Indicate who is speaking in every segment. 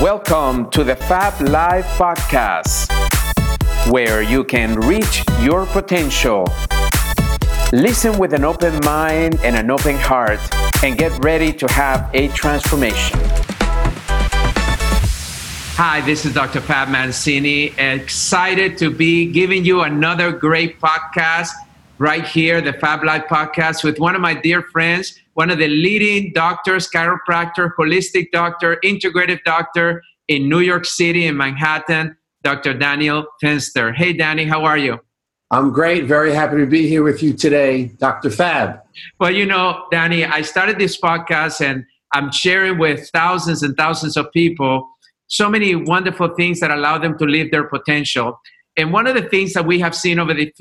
Speaker 1: Welcome to the Fab Life Podcast, where you can reach your potential. Listen with an open mind and an open heart, and get ready to have a transformation. Hi, this is Dr. Fab Mancini. Excited to be giving you another great podcast right here, the Fab Life Podcast, with one of my dear friends, one of the leading doctors, chiropractor, holistic doctor, integrative doctor in New York City in Manhattan, Dr. Daniel Fenster. Hey, Danny, how are you?
Speaker 2: I'm great. Very happy to be here with you today, Dr. Fab.
Speaker 1: Well, you know, Danny, I started this podcast and I'm sharing with thousands and thousands of people so many wonderful things that allow them to live their potential. And one of the things that we have seen over the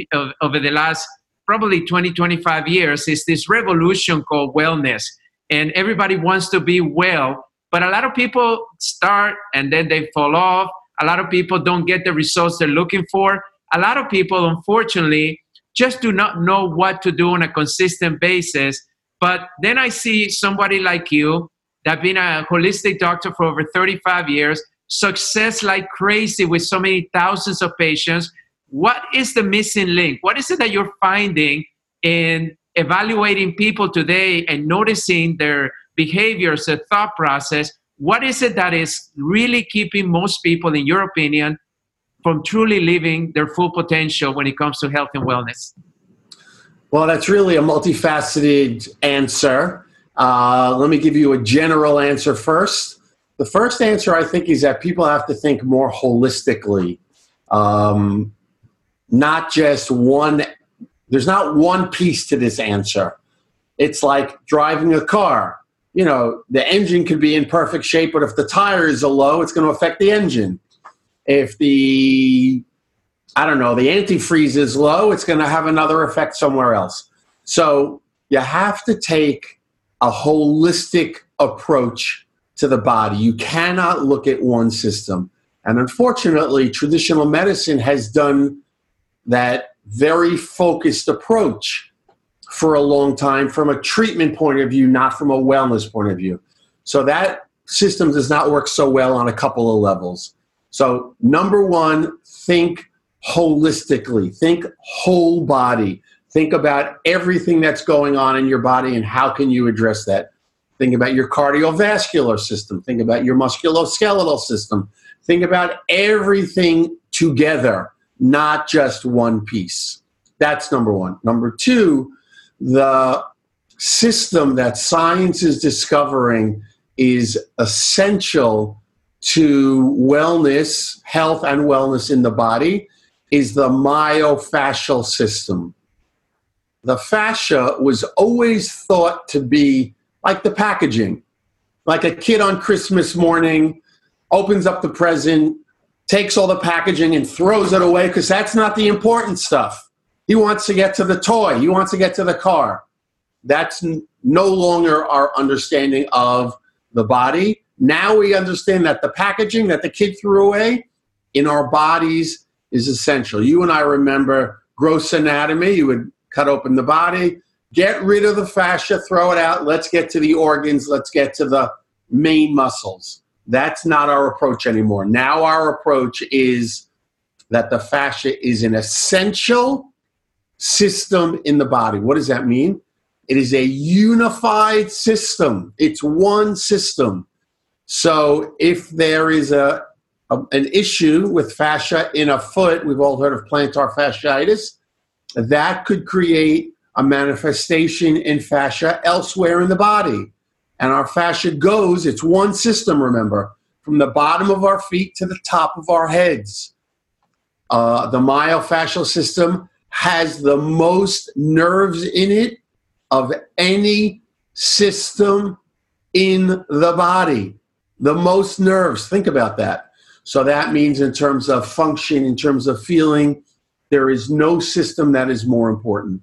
Speaker 1: over the last probably 20, 25 years is this revolution called wellness. And everybody wants to be well, but a lot of people start and then they fall off. A lot of people don't get the results they're looking for. A lot of people, unfortunately, just do not know what to do on a consistent basis. But then I see somebody like you that been a holistic doctor for over 35 years, success like crazy with so many thousands of patients, what is the missing link? What is it that you're finding in evaluating people today and noticing their behaviors, their thought process? What is it that is really keeping most people, in your opinion, from truly living their full potential when it comes to health and wellness?
Speaker 2: Well, that's really a multifaceted answer. Uh, let me give you a general answer first. The first answer, I think, is that people have to think more holistically. Um, not just one there's not one piece to this answer. It's like driving a car. You know the engine could be in perfect shape but if the tires are low it's going to affect the engine. If the i don't know the antifreeze is low it's going to have another effect somewhere else. So you have to take a holistic approach to the body. You cannot look at one system. And unfortunately traditional medicine has done that very focused approach for a long time from a treatment point of view, not from a wellness point of view. So that system does not work so well on a couple of levels. So, number one, think holistically, think whole body. Think about everything that's going on in your body and how can you address that. Think about your cardiovascular system. Think about your musculoskeletal system. Think about everything together not just one piece. That's number one. Number two, the system that science is discovering is essential to wellness, health, and wellness in the body is the myofascial system. The fascia was always thought to be like the packaging, like a kid on Christmas morning opens up the present, takes all the packaging and throws it away because that's not the important stuff. He wants to get to the toy, he wants to get to the car. That's n- no longer our understanding of the body. Now we understand that the packaging that the kid threw away in our bodies is essential. You and I remember gross anatomy. You would cut open the body, get rid of the fascia, throw it out. Let's get to the organs, let's get to the main muscles. That's not our approach anymore. Now our approach is that the fascia is an essential system in the body. What does that mean? It is a unified system. It's one system. So if there is a, a, an issue with fascia in a foot, we've all heard of plantar fasciitis, that could create a manifestation in fascia elsewhere in the body. And our fascia goes, it's one system, remember, from the bottom of our feet to the top of our heads. Uh, the myofascial system has the most nerves in it of any system in the body. The most nerves. Think about that. So that means, in terms of function, in terms of feeling, there is no system that is more important.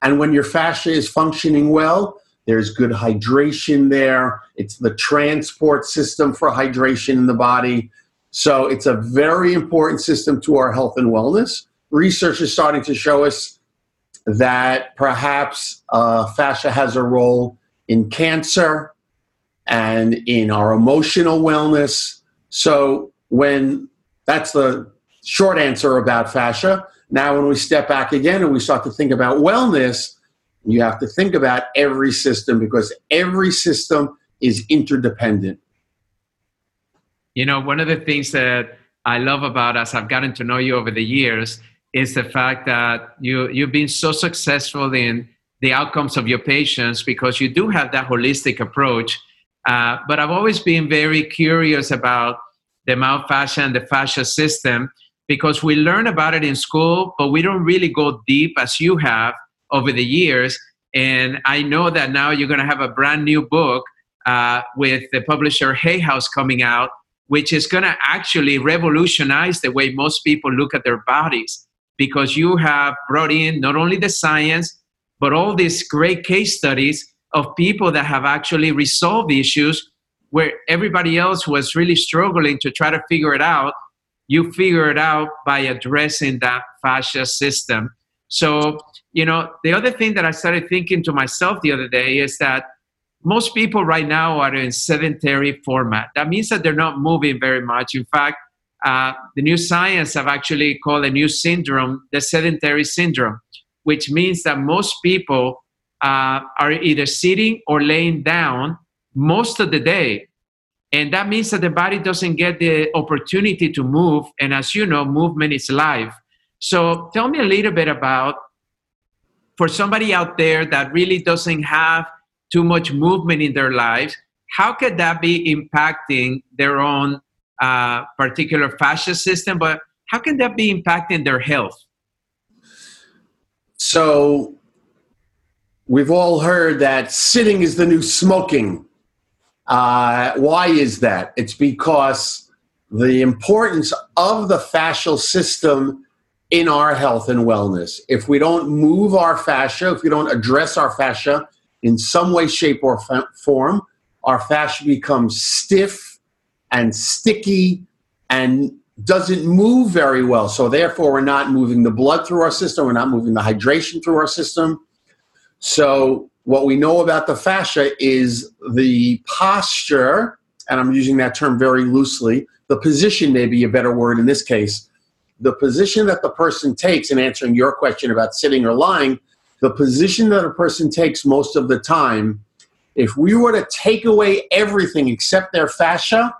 Speaker 2: And when your fascia is functioning well, there's good hydration there. It's the transport system for hydration in the body. So it's a very important system to our health and wellness. Research is starting to show us that perhaps uh, fascia has a role in cancer, and in our emotional wellness. So, when that's the short answer about fascia. Now, when we step back again and we start to think about wellness, you have to think about every system because every system is interdependent.
Speaker 1: You know, one of the things that I love about us, I've gotten to know you over the years, is the fact that you you've been so successful in the outcomes of your patients because you do have that holistic approach. Uh, but I've always been very curious about the myofascia and the fascia system because we learn about it in school, but we don't really go deep as you have over the years. And I know that now you're going to have a brand new book uh, with the publisher Hay House coming out, which is going to actually revolutionize the way most people look at their bodies because you have brought in not only the science, but all these great case studies of people that have actually resolved issues where everybody else was really struggling to try to figure it out. You figure it out by addressing that fascia system. So, you know, the other thing that I started thinking to myself the other day is that most people right now are in sedentary format. That means that they're not moving very much. In fact, uh, the new science have actually called a new syndrome the sedentary syndrome, which means that most people uh, are either sitting or laying down most of the day. And that means that the body doesn't get the opportunity to move. And as you know, movement is life. So tell me a little bit about for somebody out there that really doesn't have too much movement in their lives, how could that be impacting their own uh, particular fascia system? But how can that be impacting their health?
Speaker 2: So, we've all heard that sitting is the new smoking. Uh, why is that? It's because the importance of the fascial system in our health and wellness. If we don't move our fascia, if we don't address our fascia in some way, shape, or form, our fascia becomes stiff and sticky and doesn't move very well. So, therefore, we're not moving the blood through our system, we're not moving the hydration through our system. So, what we know about the fascia is the posture, and I'm using that term very loosely. The position may be a better word in this case. The position that the person takes in answering your question about sitting or lying, the position that a person takes most of the time, if we were to take away everything except their fascia,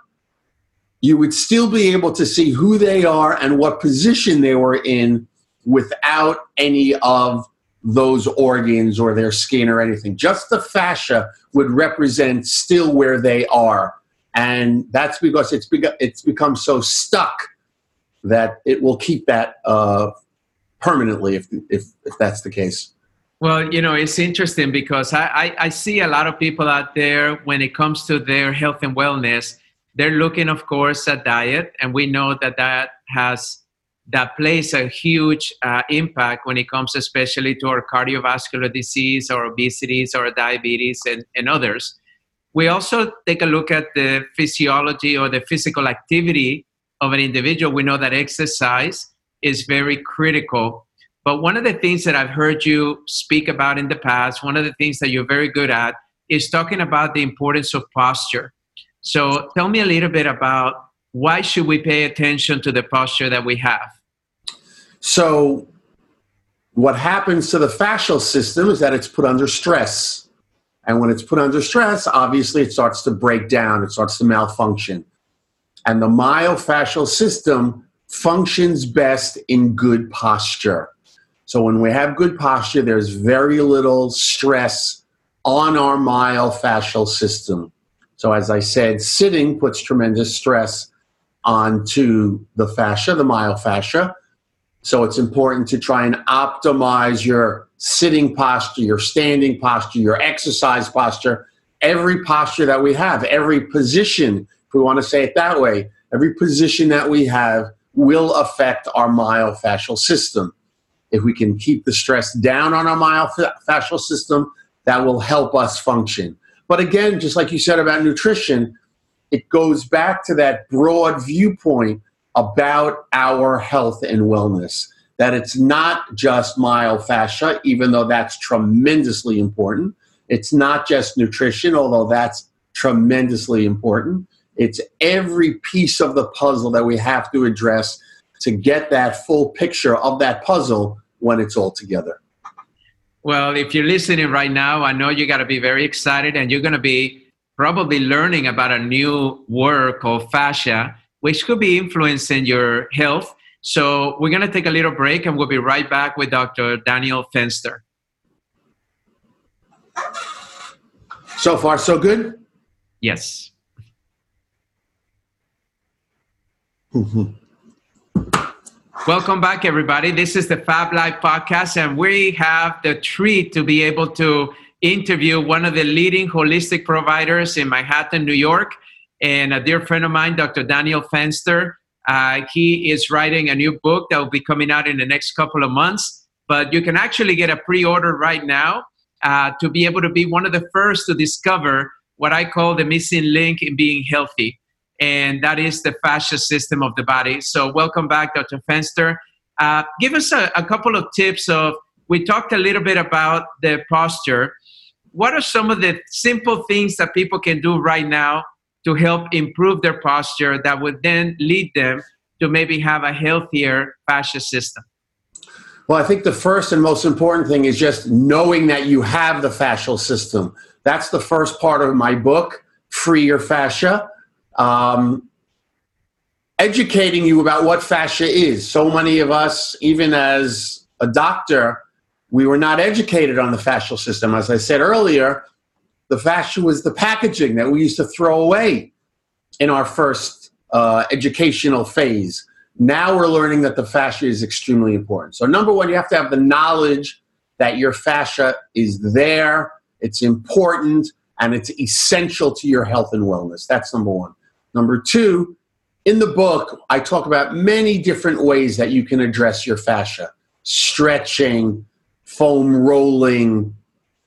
Speaker 2: you would still be able to see who they are and what position they were in without any of those organs or their skin or anything. Just the fascia would represent still where they are. And that's because it's, it's become so stuck that it will keep that uh, permanently if, if, if that's the case.
Speaker 1: Well, you know, it's interesting because I, I, I, see a lot of people out there when it comes to their health and wellness, they're looking, of course, at diet. And we know that that has that plays a huge uh, impact when it comes especially to our cardiovascular disease or obesities or diabetes and, and others we also take a look at the physiology or the physical activity of an individual we know that exercise is very critical but one of the things that i've heard you speak about in the past one of the things that you're very good at is talking about the importance of posture so tell me a little bit about why should we pay attention to the posture that we have?
Speaker 2: So, what happens to the fascial system is that it's put under stress. And when it's put under stress, obviously it starts to break down, it starts to malfunction. And the myofascial system functions best in good posture. So, when we have good posture, there's very little stress on our myofascial system. So, as I said, sitting puts tremendous stress onto the fascia, the myofascia. So it's important to try and optimize your sitting posture, your standing posture, your exercise posture, every posture that we have, every position, we want to say it that way, every position that we have will affect our myofascial system. If we can keep the stress down on our myofascial system, that will help us function. But again, just like you said about nutrition, it goes back to that broad viewpoint about our health and wellness. That it's not just myofascia, even though that's tremendously important. It's not just nutrition, although that's tremendously important. It's every piece of the puzzle that we have to address to get that full picture of that puzzle when it's all together.
Speaker 1: Well, if you're listening right now, I know you got to be very excited and you're going to be probably learning about a new word called fascia, which could be influencing your health. So we're going to take a little break and we'll be right back with Dr. Daniel Fenster.
Speaker 2: So far, so good?
Speaker 1: Yes. Welcome back, everybody. This is the Fab Life podcast, and we have the treat to be able to interview one of the leading holistic providers in Manhattan, New York, and a dear friend of mine, Dr. Daniel Fenster. Uh, he is writing a new book that will be coming out in the next couple of months, but you can actually get a pre order right now uh, to be able to be one of the first to discover what I call the missing link in being healthy, and that is the fascia system of the body. So, welcome back, Dr. Fenster. Uh, give us a, a couple of tips of we talked a little bit about the posture what are some of the simple things that people can do right now to help improve their posture that would then lead them to maybe have a healthier fascia system?
Speaker 2: Well, I think the first and most important thing is just knowing that you have the fascial system. That's the first part of my book, Free Your Fascia. Um, educating you about what fascia is. So many of us, even as a doctor, we were not educated on the fascial system. As I said earlier, the fascia was the packaging that we used to throw away in our first uh, educational phase. Now we're learning that the fascia is extremely important. So, number one, you have to have the knowledge that your fascia is there, it's important, and it's essential to your health and wellness. That's number one. Number two, in the book, I talk about many different ways that you can address your fascia stretching, foam rolling,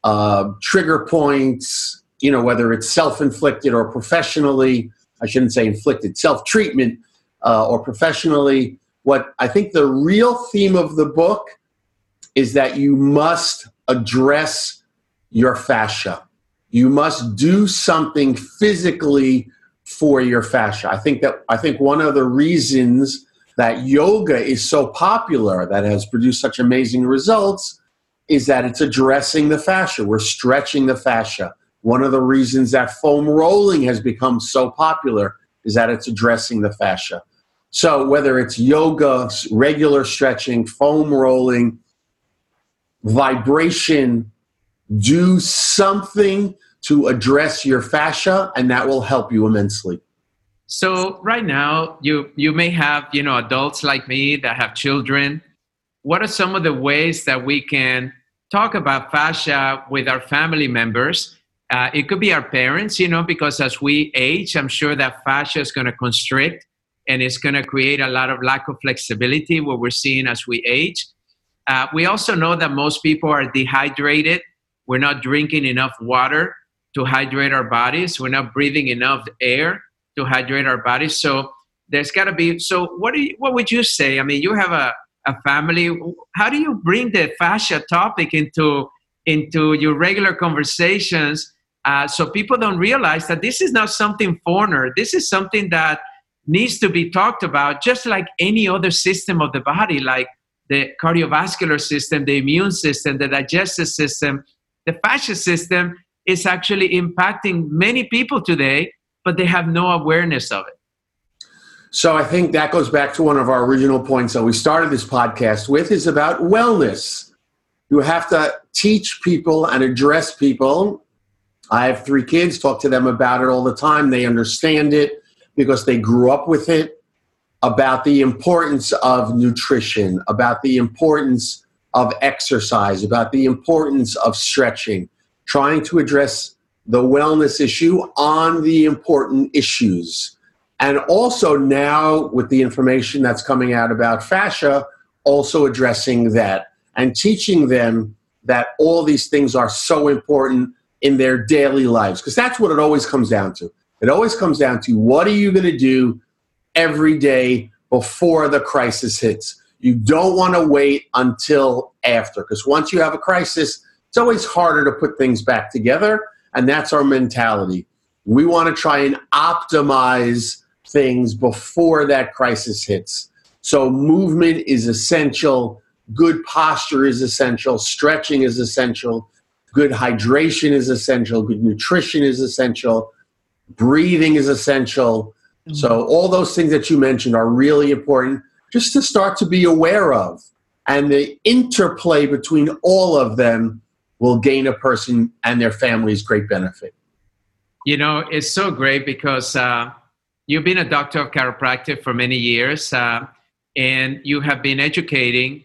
Speaker 2: uh, trigger points, you know, whether it's self inflicted or professionally. I shouldn't say inflicted, self treatment uh, or professionally. What I think the real theme of the book is that you must address your fascia. You must do something physically for your fascia. I think that I think one of the reasons that yoga is so popular that has produced such amazing results is that it's addressing the fascia. We're stretching the fascia. One of the reasons that foam rolling has become so popular is that it's addressing the fascia. So whether it's yoga, regular stretching, foam rolling, vibration, do something to address your fascia and that will help you immensely.
Speaker 1: So right now you you may have, you know, adults like me that have children. What are some of the ways that we can talk about fascia with our family members. Uh, it could be our parents, you know, because as we age, I'm sure that fascia is going to constrict and it's going to create a lot of lack of flexibility, what we're seeing as we age. Uh, we also know that most people are dehydrated. We're not drinking enough water to hydrate our bodies. We're not breathing enough air to hydrate our bodies. So there's got to be. So what do you, what would you say? I mean, you have a a family how do you bring the fascia topic into into your regular conversations uh, so people don't realize that this is not something foreigner this is something that needs to be talked about just like any other system of the body like the cardiovascular system the immune system the digestive system the fascia system is actually impacting many people today but they have no awareness of it
Speaker 2: so I think that goes back to one of our original points that we started this podcast with is about wellness. You have to teach people and address people. I have three kids, talk to them about it all the time. They understand it because they grew up with it. About the importance of nutrition, about the importance of exercise, about the importance of stretching, trying to address the wellness issue on the important issues and also now with the information that's coming out about fascia, also addressing that and teaching them that all these things are so important in their daily lives. Because that's what it always comes down to. It always comes down to what are you going to do every day before the crisis hits? You don't want to wait until after, because once you have a crisis, it's always harder to put things back together. And that's our mentality We want to try and optimize things before that crisis hits. So, movement is essential, good posture is essential, stretching is essential, good hydration is essential, good nutrition is essential, breathing is essential. Mm-hmm. So, all those things that you mentioned are really important just to start to be aware of. And the interplay between all of them will gain a person and their families great benefit.
Speaker 1: You know, it's so great because uh, you've been a doctor of chiropractic for many years uh, and you have been educating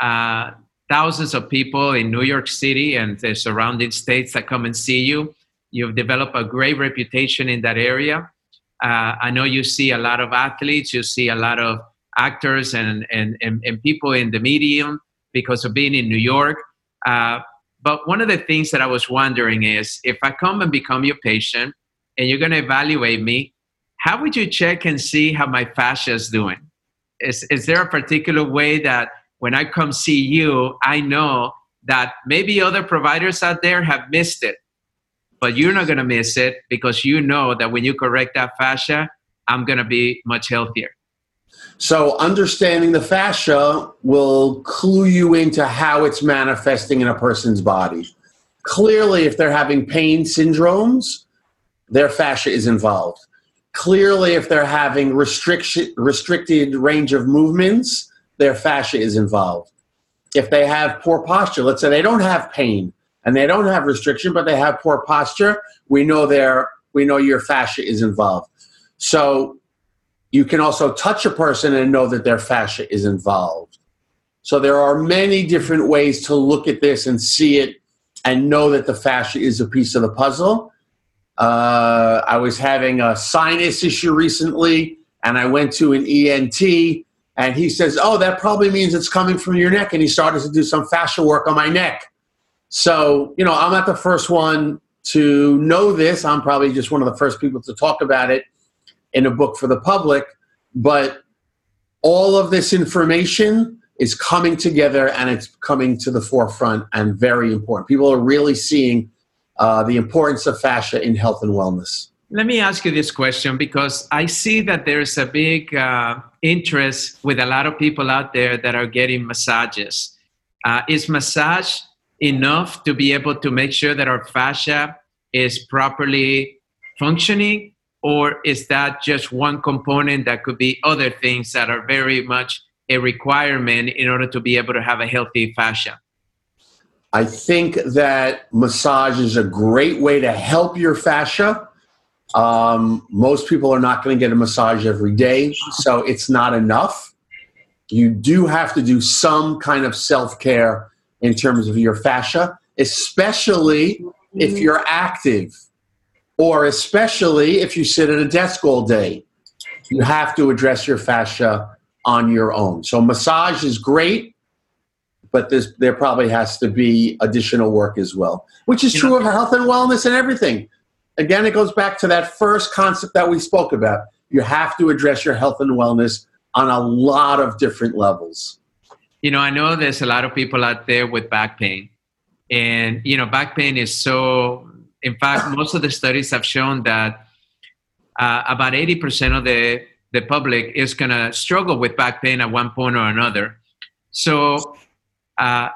Speaker 1: uh, thousands of people in New York City and the surrounding states that come and see you. You've developed a great reputation in that area. Uh, I know you see a lot of athletes, you see a lot of actors and, and, and, and people in the medium because of being in New York. Uh, but one of the things that I was wondering is if I come and become your patient and you're going to evaluate me, how would you check and see how my fascia is doing? Is, is there a particular way that when I come see you, I know that maybe other providers out there have missed it, but you're not going to miss it because you know that when you correct that fascia, I'm going to be much healthier.
Speaker 2: So, understanding the fascia will clue you into how it's manifesting in a person's body. Clearly, if they're having pain syndromes, their fascia is involved. Clearly, if they're having restriction, restricted range of movements, their fascia is involved. If they have poor posture, let's say they don't have pain and they don't have restriction, but they have poor posture, we know their we know your fascia is involved. So you can also touch a person and know that their fascia is involved. So there are many different ways to look at this and see it and know that the fascia is a piece of the puzzle. Uh, I was having a sinus issue recently, and I went to an ENT, and he says, "Oh, that probably means it's coming from your neck." And he started to do some fascia work on my neck. So you know, I'm not the first one to know this. I'm probably just one of the first people to talk about it in a book for the public, but all of this information is coming together and it's coming to the forefront and very important. People are really seeing uh, the importance of fascia in health and wellness.
Speaker 1: Let me ask you this question because I see that there's a big uh, interest with a lot of people out there that are getting massages. Uh, is massage enough to be able to make sure that our fascia is properly functioning or is that just one component that could be other things that are very much a requirement in order to be able to have a healthy fascia?
Speaker 2: I think that massage is a great way to help your fascia. Um, most people are not going to get a massage every day, so it's not enough. You do have to do some kind of self care in terms of your fascia, especially if you're active or especially if you sit at a desk all day, you have to address your fascia on your own. So massage is great, but there probably has to be additional work as well, which is true of health and wellness and everything. Again, it goes back to that first concept that we spoke about. You have to address your health and wellness on a lot of different levels.
Speaker 1: You know, I know there's a lot of people out there with back pain. And, you know, back pain is so in fact, most of the studies have shown that uh, about 80% of the, the public is going to struggle with back pain at one point or another. So, uh,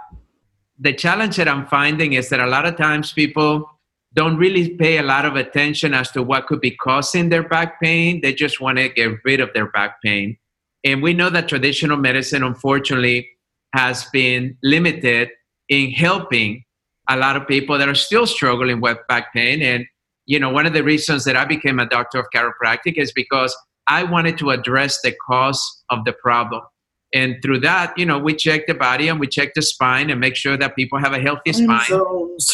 Speaker 1: the challenge that I'm finding is that a lot of times people don't really pay a lot of attention as to what could be causing their back pain. They just want to get rid of their back pain. And we know that traditional medicine, unfortunately, has been limited in helping a lot of people that are still struggling with back pain. And, you know, one of the reasons that I became a doctor of chiropractic is because I wanted to address the cause of the problem. And through that, you know, we check the body and we check the spine and make sure that people have a healthy spine.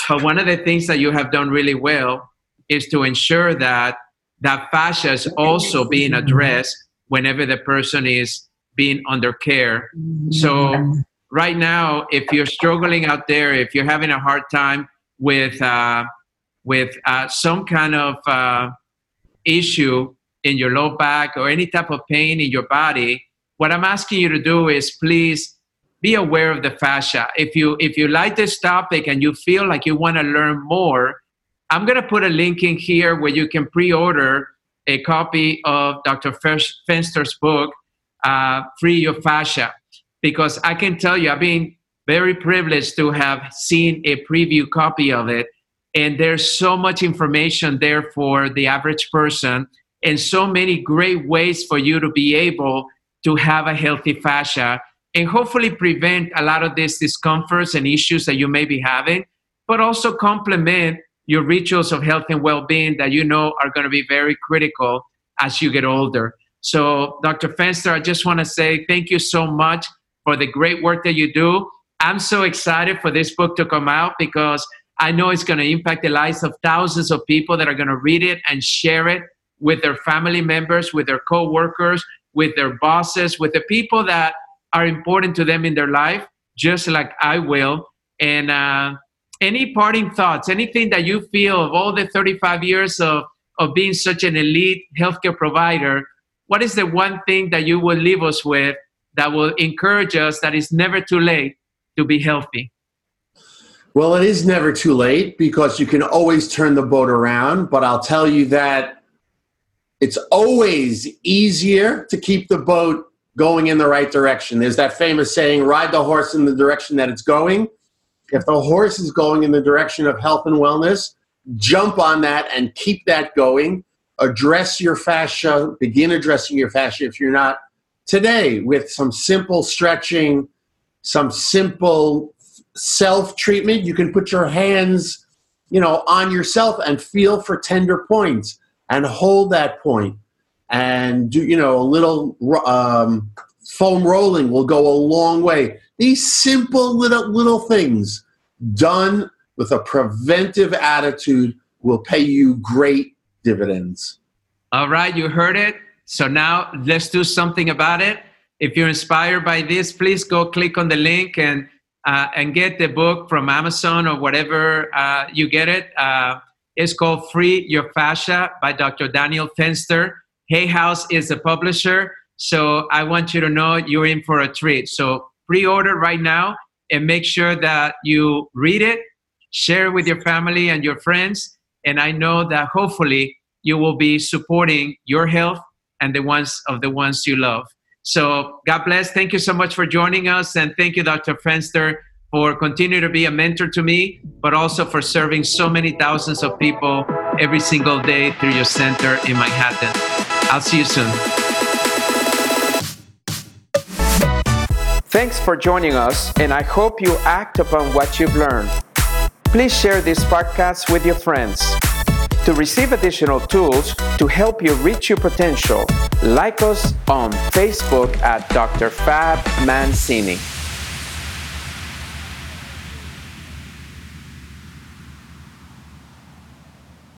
Speaker 1: But one of the things that you have done really well is to ensure that that fascia is also being addressed whenever the person is being under care. So mm-hmm. Right now, if you're struggling out there, if you're having a hard time with uh, with uh, some kind of uh, issue in your low back or any type of pain in your body, what I'm asking you to do is please be aware of the fascia. If you if you like this topic and you feel like you want to learn more, I'm to put a link in here where you can pre order a copy of Dr. Fenster's book, uh, Free Your Fascia, because I can tell you, I've been very privileged to have seen a preview copy of it. And there's so much information there for the average person, and so many great ways for you to be able to have a healthy fascia and hopefully prevent a lot of these discomforts and issues that you may be having, but also complement your rituals of health and well-being that you know are going to be very critical as you get older. So, Dr. Fenster, I just want to say thank you so much for the great work that you do. I'm so excited for this book to come out because I know it's going to impact the lives of thousands of people that are going to read it and share it with their family members, with their co-workers, with their bosses, with the people that are important to them in their life, just like I will. And uh, any parting thoughts, anything that you feel of all the 35 years of, of being such an elite healthcare provider, what is the one thing that you will leave us with that will encourage us that it's never too late to be healthy?
Speaker 2: Well, it is never too late because you can always turn the boat around. But I'll tell you that it's always easier to keep the boat going in the right direction. There's that famous saying, ride the horse in the direction that it's going. If the horse is going in the direction of health and wellness, jump on that and keep that going. Address your fascia, begin addressing your fascia if you're not today with some simple stretching, some simple self treatment. You can put your hands, you know, on yourself and feel for tender points and hold that point and do you know a little um, foam rolling will go a long way. These simple little little things done with a preventive attitude will pay you great dividends.
Speaker 1: All right, you heard it. So now let's do something about it. If you're inspired by this, please go click on the link and uh, and get the book from Amazon or whatever uh, you get it. Uh, it's called Free Your Fascia by Dr. Daniel Fenster. Hay House is the publisher. So I want you to know you're in for a treat. So pre order right now and make sure that you read it, share it with your family and your friends. And I know that hopefully you will be supporting your health and the ones of the ones you love. So God bless. Thank you so much for joining us. And thank you, Dr. Fenster, for continuing to be a mentor to me, but also for serving so many thousands of people every single day through your center in Manhattan. I'll see you soon. Thanks for joining us, and I hope you act upon what you've learned. Please share this podcast with your friends. To receive additional tools to help you reach your potential, like us on Facebook at Dr. Fab Mancini.